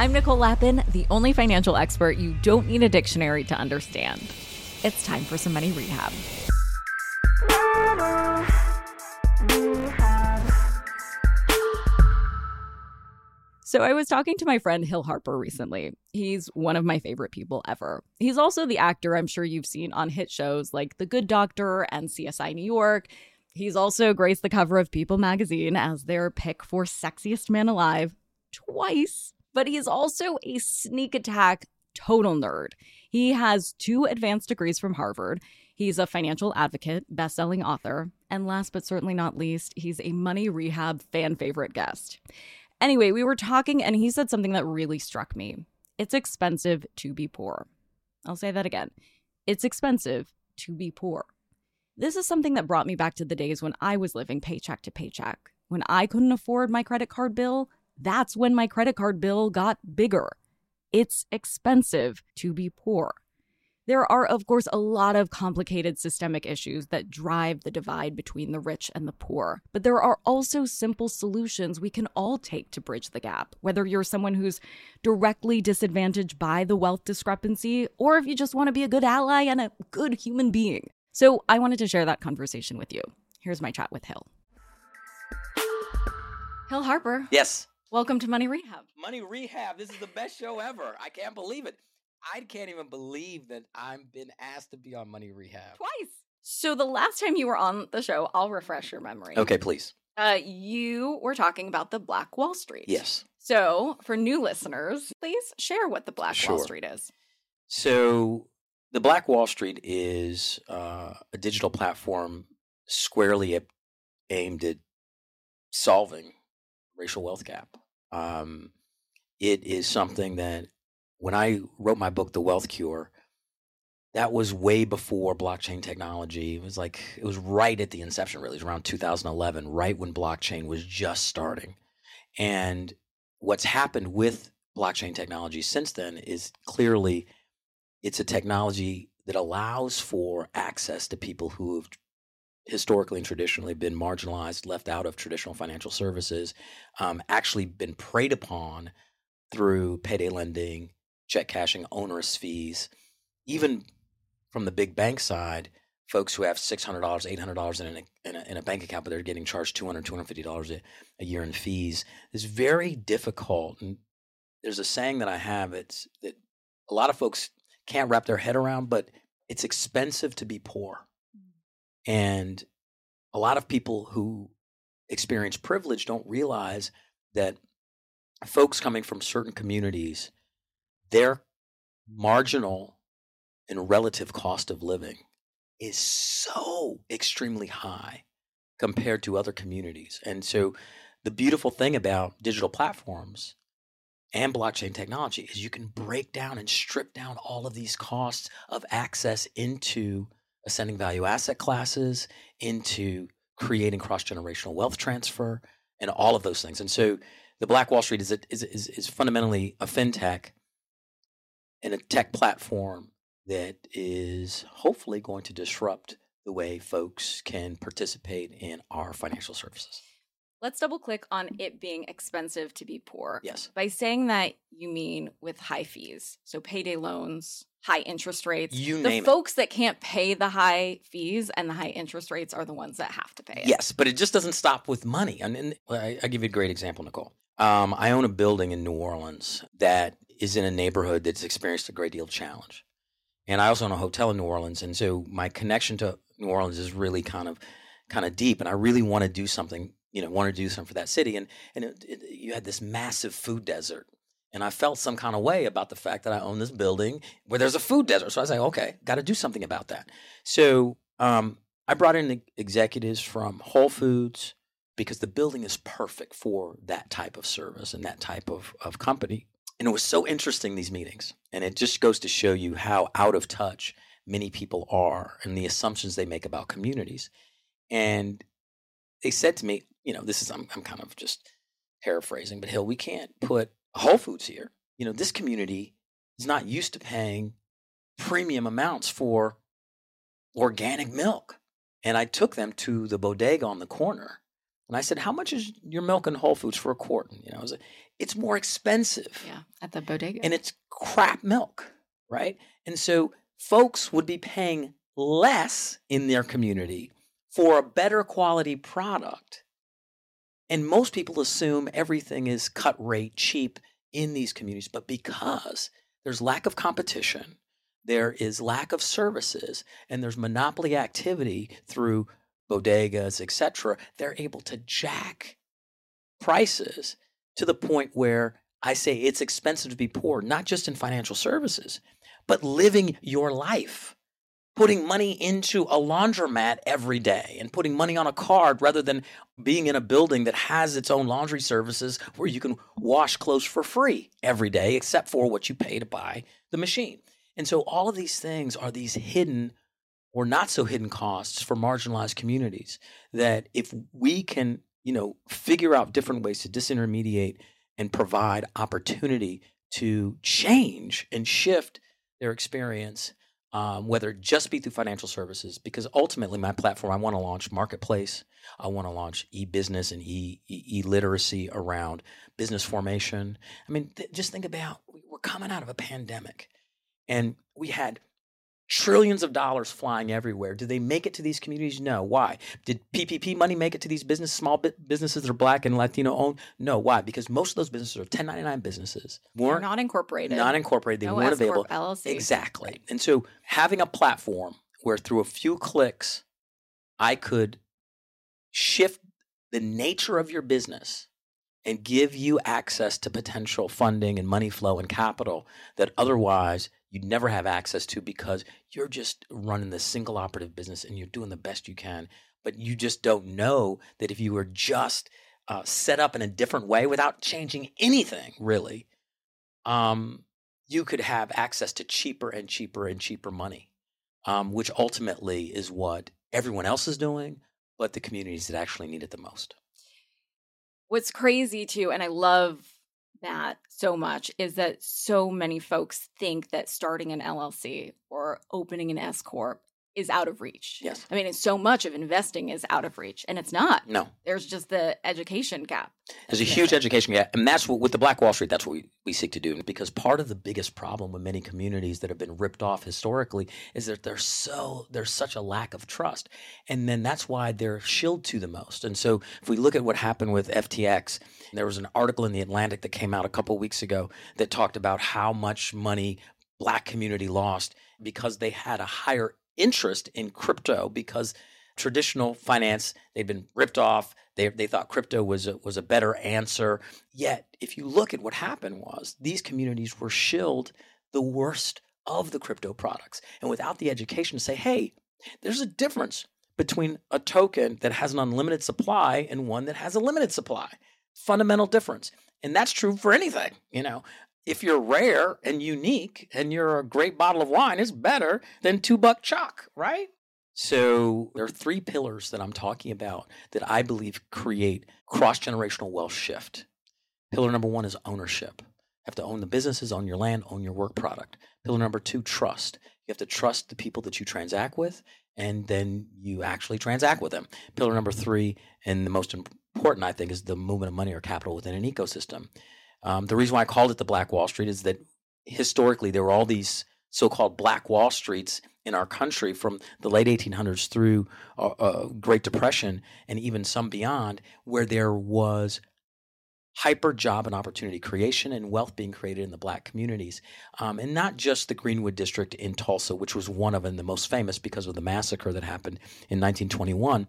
I'm Nicole Lapin, the only financial expert you don't need a dictionary to understand. It's time for some money rehab. So, I was talking to my friend Hill Harper recently. He's one of my favorite people ever. He's also the actor I'm sure you've seen on hit shows like The Good Doctor and CSI New York. He's also graced the cover of People magazine as their pick for sexiest man alive twice. But he's also a sneak attack total nerd. He has two advanced degrees from Harvard. He's a financial advocate, best-selling author, and last but certainly not least, he's a money rehab fan favorite guest. Anyway, we were talking and he said something that really struck me. It's expensive to be poor. I'll say that again. It's expensive to be poor. This is something that brought me back to the days when I was living paycheck to paycheck. When I couldn't afford my credit card bill, that's when my credit card bill got bigger. It's expensive to be poor. There are, of course, a lot of complicated systemic issues that drive the divide between the rich and the poor. But there are also simple solutions we can all take to bridge the gap, whether you're someone who's directly disadvantaged by the wealth discrepancy, or if you just want to be a good ally and a good human being. So I wanted to share that conversation with you. Here's my chat with Hill. Hill Harper. Yes. Welcome to Money Rehab. Money Rehab. This is the best show ever. I can't believe it. I can't even believe that I've been asked to be on Money Rehab. Twice. So the last time you were on the show, I'll refresh your memory. Okay, please. Uh, you were talking about the Black Wall Street. Yes. So for new listeners, please share what the Black Wall Street is. So, the Black Wall Street is uh, a digital platform squarely aimed at solving racial wealth gap. Um, it is something that when I wrote my book, The Wealth Cure, that was way before blockchain technology. It was like, it was right at the inception, really. It was around 2011, right when blockchain was just starting. And what's happened with blockchain technology since then is clearly it's a technology that allows for access to people who have historically and traditionally been marginalized, left out of traditional financial services, um, actually been preyed upon through payday lending, check cashing, onerous fees, even from the big bank side, folks who have $600, $800 in a, in a, in a bank account, but they're getting charged $200, $250 a, a year in fees. It's very difficult. And there's a saying that I have it's that a lot of folks can't wrap their head around, but it's expensive to be poor. And a lot of people who experience privilege don't realize that folks coming from certain communities, their marginal and relative cost of living is so extremely high compared to other communities. And so the beautiful thing about digital platforms and blockchain technology is you can break down and strip down all of these costs of access into ascending value asset classes, into creating cross generational wealth transfer, and all of those things. And so the Black Wall Street is, a, is, is, is fundamentally a fintech and a tech platform that is hopefully going to disrupt the way folks can participate in our financial services. Let's double click on it being expensive to be poor. Yes. By saying that, you mean with high fees. So payday loans, high interest rates. You the name it. folks that can't pay the high fees and the high interest rates are the ones that have to pay it. Yes, but it just doesn't stop with money. And, and I, I give you a great example, Nicole. Um, I own a building in New Orleans that is in a neighborhood that's experienced a great deal of challenge. And I also own a hotel in New Orleans, and so my connection to New Orleans is really kind of kind of deep. And I really want to do something, you know, want to do something for that city. And and it, it, you had this massive food desert, and I felt some kind of way about the fact that I own this building where there's a food desert. So I was like, okay, got to do something about that. So um, I brought in the executives from Whole Foods, because the building is perfect for that type of service and that type of, of company. And it was so interesting, these meetings. And it just goes to show you how out of touch many people are and the assumptions they make about communities. And they said to me, you know, this is, I'm, I'm kind of just paraphrasing, but Hill, we can't put Whole Foods here. You know, this community is not used to paying premium amounts for organic milk. And I took them to the bodega on the corner. And I said, How much is your milk in Whole Foods for a quart? And, You know, was, it's more expensive. Yeah, at the bodega. And it's crap milk, right? And so folks would be paying less in their community for a better quality product. And most people assume everything is cut rate cheap in these communities. But because there's lack of competition, there is lack of services, and there's monopoly activity through bodegas, etc., they're able to jack prices to the point where I say it's expensive to be poor, not just in financial services, but living your life putting money into a laundromat every day and putting money on a card rather than being in a building that has its own laundry services where you can wash clothes for free every day, except for what you pay to buy the machine. And so all of these things are these hidden or not so hidden costs for marginalized communities that if we can, you know, figure out different ways to disintermediate and provide opportunity to change and shift their experience um, whether it just be through financial services, because ultimately my platform, I want to launch marketplace. I want to launch e-business and e, e- literacy around business formation. I mean, th- just think about we're coming out of a pandemic, and we had trillions of dollars flying everywhere. Did they make it to these communities? No. Why? Did PPP money make it to these business small businesses that are black and Latino owned? No. Why? Because most of those businesses are 1099 businesses. weren't not incorporated. Not incorporated. They no weren't available. LLC. Exactly. And so having a platform where through a few clicks I could shift the nature of your business and give you access to potential funding and money flow and capital that otherwise you'd never have access to because you're just running the single operative business and you're doing the best you can. But you just don't know that if you were just uh, set up in a different way without changing anything, really, um, you could have access to cheaper and cheaper and cheaper money, um, which ultimately is what everyone else is doing, but the communities that actually need it the most. What's crazy too, and I love that so much is that so many folks think that starting an LLC or opening an S corp is out of reach. Yes. I mean, it's so much of investing is out of reach, and it's not. No. There's just the education gap. There's a huge education gap, and that's what with the Black Wall Street. That's what we, we seek to do. Because part of the biggest problem with many communities that have been ripped off historically is that there's so there's such a lack of trust, and then that's why they're shilled to the most. And so, if we look at what happened with FTX, there was an article in the Atlantic that came out a couple weeks ago that talked about how much money Black community lost because they had a higher interest in crypto because traditional finance they'd been ripped off. They, they thought crypto was a, was a better answer. Yet if you look at what happened was these communities were shilled the worst of the crypto products. And without the education to say hey there's a difference between a token that has an unlimited supply and one that has a limited supply. Fundamental difference. And that's true for anything you know if you're rare and unique and you're a great bottle of wine, it's better than two buck Chuck, right? So there are three pillars that I'm talking about that I believe create cross generational wealth shift. Pillar number one is ownership. You have to own the businesses, own your land, own your work product. Pillar number two, trust. You have to trust the people that you transact with, and then you actually transact with them. Pillar number three, and the most important, I think, is the movement of money or capital within an ecosystem. Um, the reason why I called it the Black Wall Street is that historically there were all these so-called Black Wall Streets in our country from the late 1800s through uh, uh, Great Depression and even some beyond, where there was hyper job and opportunity creation and wealth being created in the black communities. Um, and not just the Greenwood District in Tulsa, which was one of them, the most famous because of the massacre that happened in 1921,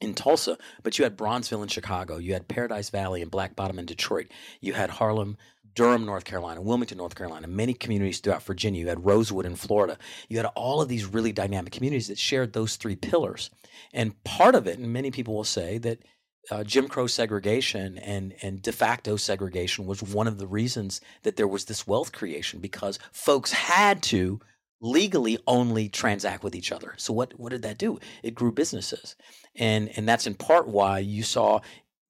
in Tulsa, but you had Bronzeville in Chicago, you had Paradise Valley and Black Bottom in Detroit, you had Harlem, Durham, North Carolina, Wilmington, North Carolina, many communities throughout Virginia, you had Rosewood in Florida. You had all of these really dynamic communities that shared those three pillars. And part of it, and many people will say that uh, Jim Crow segregation and, and de facto segregation was one of the reasons that there was this wealth creation because folks had to legally only transact with each other. So what what did that do? It grew businesses. And and that's in part why you saw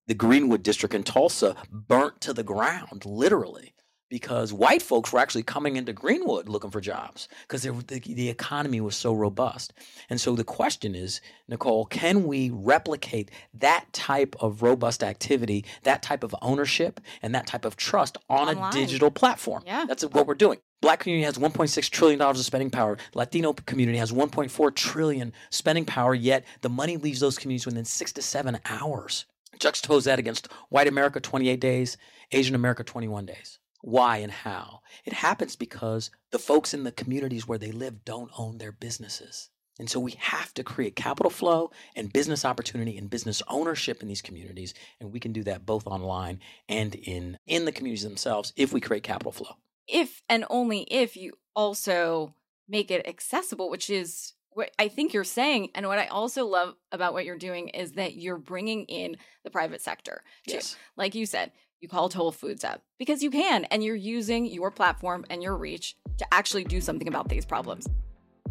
the Greenwood district in Tulsa burnt to the ground literally because white folks were actually coming into Greenwood looking for jobs because the, the economy was so robust. And so the question is, Nicole, can we replicate that type of robust activity, that type of ownership, and that type of trust on Online. a digital platform? Yeah. That's what we're doing. Black community has 1.6 trillion dollars of spending power. Latino community has 1.4 trillion spending power. Yet the money leaves those communities within six to seven hours. Juxtapose that against white America, 28 days, Asian America, 21 days why and how. It happens because the folks in the communities where they live don't own their businesses. And so we have to create capital flow and business opportunity and business ownership in these communities. And we can do that both online and in, in the communities themselves if we create capital flow. If and only if you also make it accessible, which is what I think you're saying. And what I also love about what you're doing is that you're bringing in the private sector. Too. Yes. Like you said, you call Whole Foods up because you can, and you're using your platform and your reach to actually do something about these problems.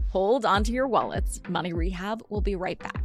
Hold onto your wallets. Money Rehab will be right back.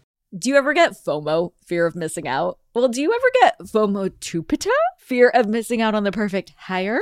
Do you ever get FOMO, fear of missing out? Well, do you ever get FOMO-tupita, fear of missing out on the perfect hire?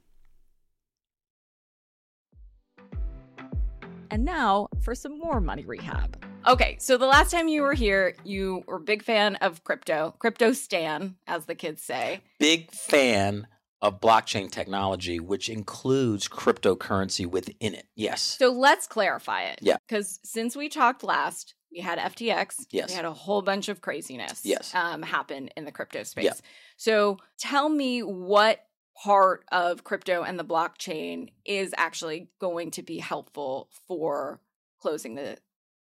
And now for some more money rehab. Okay, so the last time you were here, you were a big fan of crypto, crypto stan, as the kids say. Big fan of blockchain technology, which includes cryptocurrency within it. Yes. So let's clarify it. Yeah. Because since we talked last, we had FTX. Yes. We had a whole bunch of craziness. Yes. Um, happen in the crypto space. Yeah. So tell me what part of crypto and the blockchain is actually going to be helpful for closing the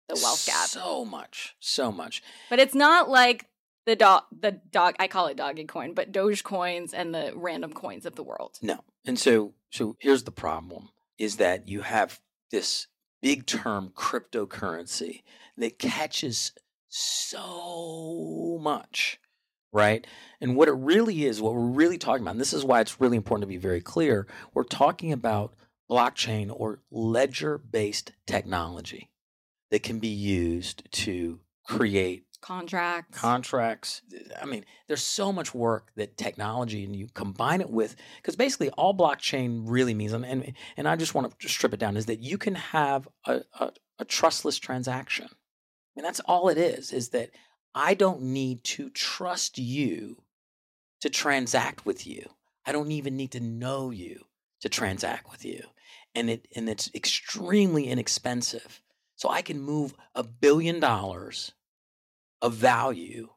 the wealth gap. So much, so much. But it's not like the dog, the dog. I call it doggy coin, but Doge coins and the random coins of the world. No, and so so here's the problem: is that you have this big term cryptocurrency that catches so much right? And what it really is, what we're really talking about, and this is why it's really important to be very clear, we're talking about blockchain or ledger based technology that can be used to create contracts. contracts. I mean there's so much work that technology and you combine it with because basically all blockchain really means and, and, and i just want to strip it down is that you can have a, a, a trustless transaction. I mean that's all it is is that I don't need to trust you to transact with you. I don't even need to know you to transact with you. And it and it's extremely inexpensive. So I can move a billion dollars of value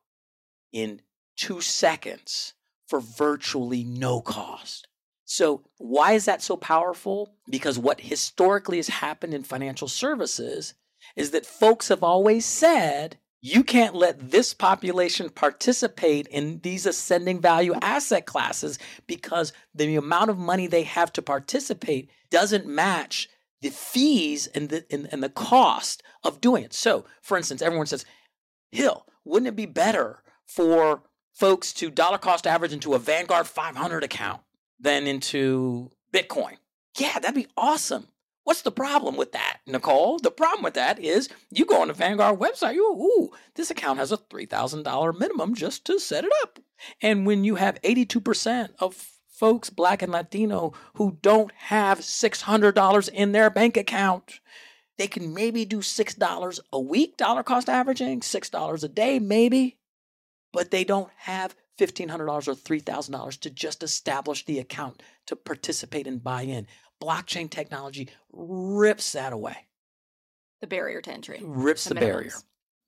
in two seconds for virtually no cost. So, why is that so powerful? Because what historically has happened in financial services is that folks have always said, you can't let this population participate in these ascending value asset classes because the amount of money they have to participate doesn't match the fees and the, and, and the cost of doing it. So, for instance, everyone says, Hill, wouldn't it be better for folks to dollar cost average into a Vanguard 500 account than into Bitcoin? Yeah, that'd be awesome. What's the problem with that, Nicole? The problem with that is you go on the Vanguard website, you, ooh, this account has a $3,000 minimum just to set it up. And when you have 82% of folks, black and Latino, who don't have $600 in their bank account, they can maybe do $6 a week, dollar cost averaging, $6 a day, maybe, but they don't have $1,500 or $3,000 to just establish the account to participate and buy in blockchain technology rips that away. The barrier to entry. Rips the, the barrier.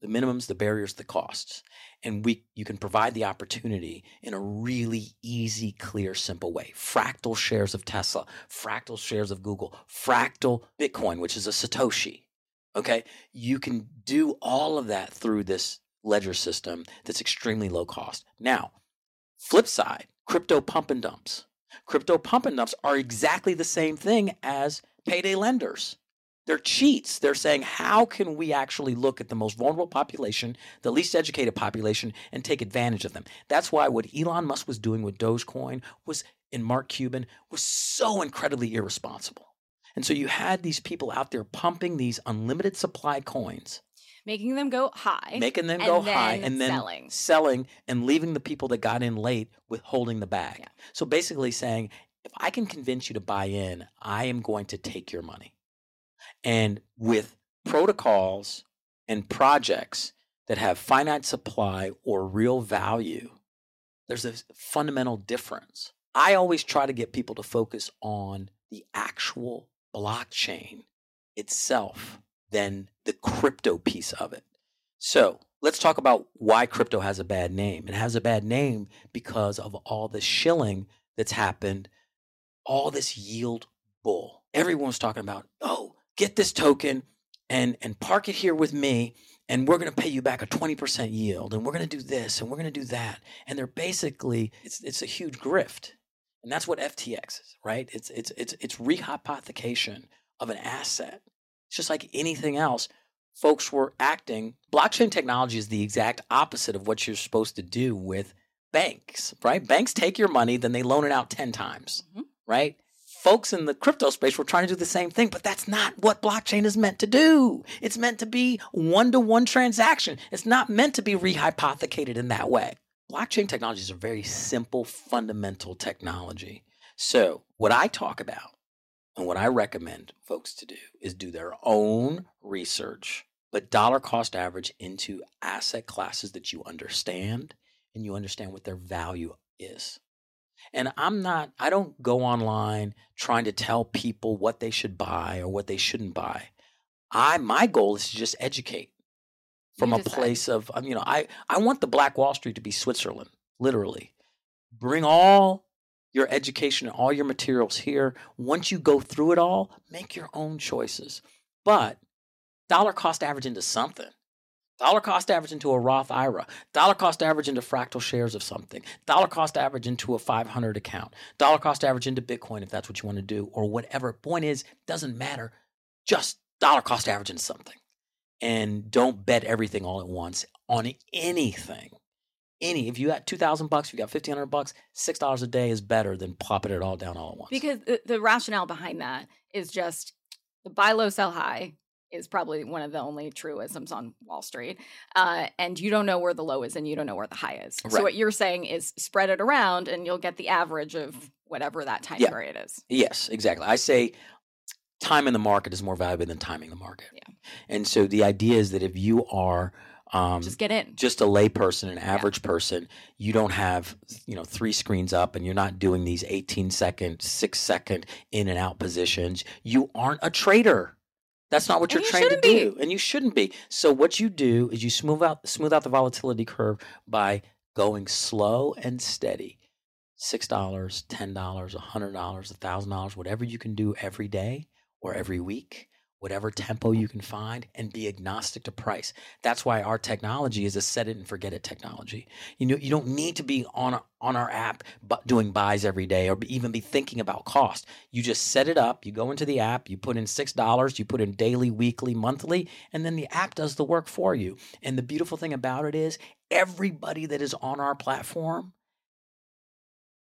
The minimums, the barriers, the costs. And we you can provide the opportunity in a really easy, clear, simple way. Fractal shares of Tesla, fractal shares of Google, fractal Bitcoin, which is a Satoshi. Okay? You can do all of that through this ledger system that's extremely low cost. Now, flip side, crypto pump and dumps. Crypto pump and dumps are exactly the same thing as payday lenders. They're cheats. They're saying, how can we actually look at the most vulnerable population, the least educated population, and take advantage of them? That's why what Elon Musk was doing with Dogecoin was, in Mark Cuban, was so incredibly irresponsible. And so you had these people out there pumping these unlimited supply coins making them go high, making them go high, and then selling. selling and leaving the people that got in late with holding the bag. Yeah. So basically saying, if I can convince you to buy in, I am going to take your money. And with protocols and projects that have finite supply or real value, there's a fundamental difference. I always try to get people to focus on the actual blockchain itself than the crypto piece of it. So let's talk about why crypto has a bad name. It has a bad name because of all the shilling that's happened, all this yield bull. Everyone's talking about, oh, get this token and and park it here with me and we're going to pay you back a 20% yield and we're going to do this and we're going to do that and they're basically it's it's a huge grift and that's what ftx is right it's it's it's it's rehypothecation of an asset it's just like anything else. Folks were acting. Blockchain technology is the exact opposite of what you're supposed to do with banks, right? Banks take your money, then they loan it out 10 times, mm-hmm. right? Folks in the crypto space were trying to do the same thing, but that's not what blockchain is meant to do. It's meant to be one to one transaction. It's not meant to be rehypothecated in that way. Blockchain technology is a very simple, fundamental technology. So, what I talk about and what I recommend folks to do is do their own research, but dollar cost average into asset classes that you understand and you understand what their value is. And I'm not, I don't go online trying to tell people what they should buy or what they shouldn't buy. I, my goal is to just educate from a place of, um, you know, I, I want the Black Wall Street to be Switzerland, literally. Bring all your education and all your materials here. Once you go through it all, make your own choices. But dollar cost average into something. Dollar cost average into a Roth IRA. Dollar cost average into fractal shares of something. Dollar cost average into a 500 account. Dollar cost average into Bitcoin if that's what you want to do or whatever. Point is, doesn't matter. Just dollar cost average into something. And don't bet everything all at once on anything any if you got 2000 bucks if you got 1500 bucks six dollars a day is better than popping it all down all at once because the, the rationale behind that is just the buy low sell high is probably one of the only truisms on Wall Street. Uh, and you don't know where the low is and you don't know where the high is. Right. So what you're saying is spread it around and you'll get the average of whatever that time yeah. period is. Yes, exactly. I say time in the market is more valuable than timing the market. Yeah. And so the idea is that if you are um, just get in. Just a layperson, an average yeah. person, you don't have you know three screens up, and you're not doing these 18 second, six second in and out positions. You aren't a trader. That's not what you're And you trained to be. do, and you shouldn't be. So what you do is you smooth out smooth out the volatility curve by going slow and steady. Six dollars, ten dollars, a hundred dollars, a thousand dollars, whatever you can do every day or every week, whatever tempo you can find, and be agnostic to price. That's why our technology is a set it and forget it technology. You know, you don't need to be on on our app but doing buys every day or even be thinking about cost. You just set it up. You go into the app. You put in six dollars. You put in daily, weekly, monthly, and then the app does the work for you. And the beautiful thing about it is everybody that is on our platform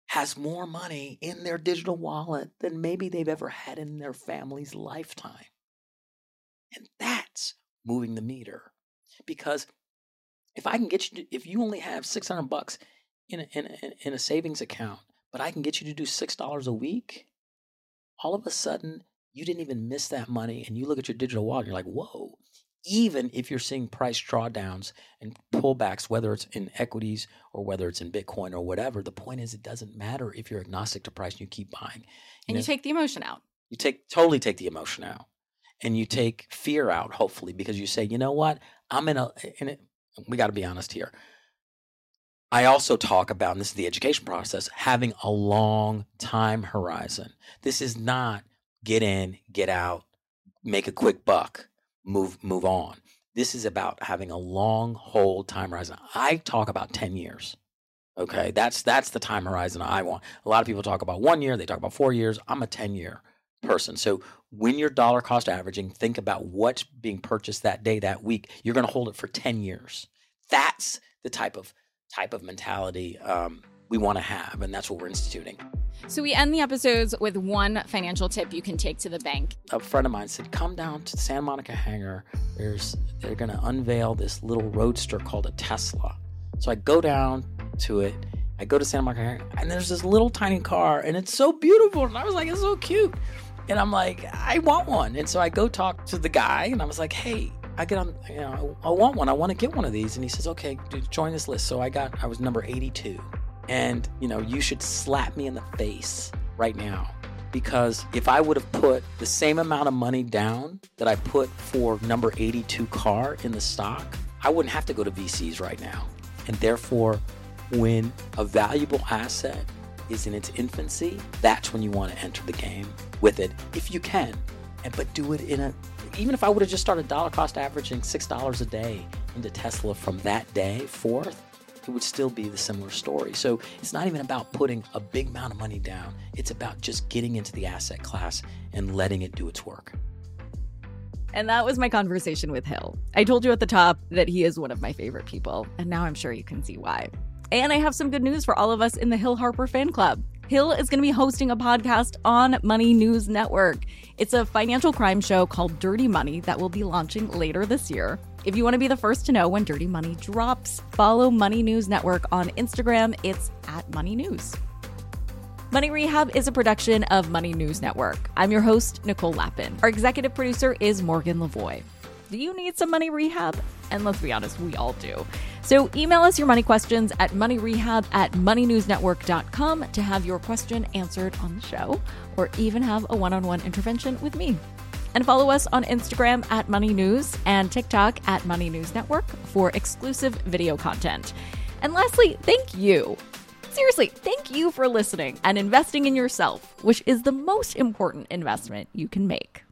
has more money in their digital wallet than maybe they've ever had in their family's lifetime. And that's moving the meter. Because if I can get you to, if you only have 600 bucks in a, in a, in a savings account, but I can get you to do $6 a week, all of a sudden you didn't even miss that money and you look at your digital wallet and you're like, whoa. Even if you're seeing price drawdowns and pullbacks, whether it's in equities or whether it's in Bitcoin or whatever, the point is it doesn't matter if you're agnostic to price and you keep buying. And you take the emotion out. You take totally take the emotion out, and you take fear out. Hopefully, because you say, you know what, I'm in a. In we got to be honest here. I also talk about, and this is the education process, having a long time horizon. This is not get in, get out, make a quick buck, move move on. This is about having a long hold time horizon. I talk about 10 years. Okay, that's that's the time horizon I want. A lot of people talk about one year, they talk about four years. I'm a 10 year person. So when you're dollar cost averaging, think about what's being purchased that day, that week. You're going to hold it for 10 years. That's the type of type of mentality um, we want to have, and that's what we're instituting. So we end the episodes with one financial tip you can take to the bank. A friend of mine said, "Come down to the Santa Monica hangar. There's they're going to unveil this little roadster called a Tesla." So I go down to it. I go to Santa Monica hangar, and there's this little tiny car, and it's so beautiful. And I was like, "It's so cute." And I'm like, "I want one." And so I go talk to the guy, and I was like, "Hey." I get on, you know, I want one. I want to get one of these. And he says, okay, dude, join this list. So I got, I was number 82. And, you know, you should slap me in the face right now because if I would have put the same amount of money down that I put for number 82 car in the stock, I wouldn't have to go to VCs right now. And therefore, when a valuable asset is in its infancy, that's when you want to enter the game with it if you can. And but do it in a even if I would have just started dollar cost averaging six dollars a day into Tesla from that day forth, it would still be the similar story. So it's not even about putting a big amount of money down. It's about just getting into the asset class and letting it do its work. And that was my conversation with Hill. I told you at the top that he is one of my favorite people, and now I'm sure you can see why. And I have some good news for all of us in the Hill Harper fan club. Hill is going to be hosting a podcast on Money News Network. It's a financial crime show called Dirty Money that will be launching later this year. If you want to be the first to know when Dirty Money drops, follow Money News Network on Instagram. It's at Money News. Money Rehab is a production of Money News Network. I'm your host, Nicole Lapin. Our executive producer is Morgan Lavoie. Do you need some money rehab? And let's be honest, we all do. So email us your money questions at moneyrehab at moneynewsnetwork.com to have your question answered on the show or even have a one on one intervention with me. And follow us on Instagram at Money News and TikTok at Money News Network for exclusive video content. And lastly, thank you. Seriously, thank you for listening and investing in yourself, which is the most important investment you can make.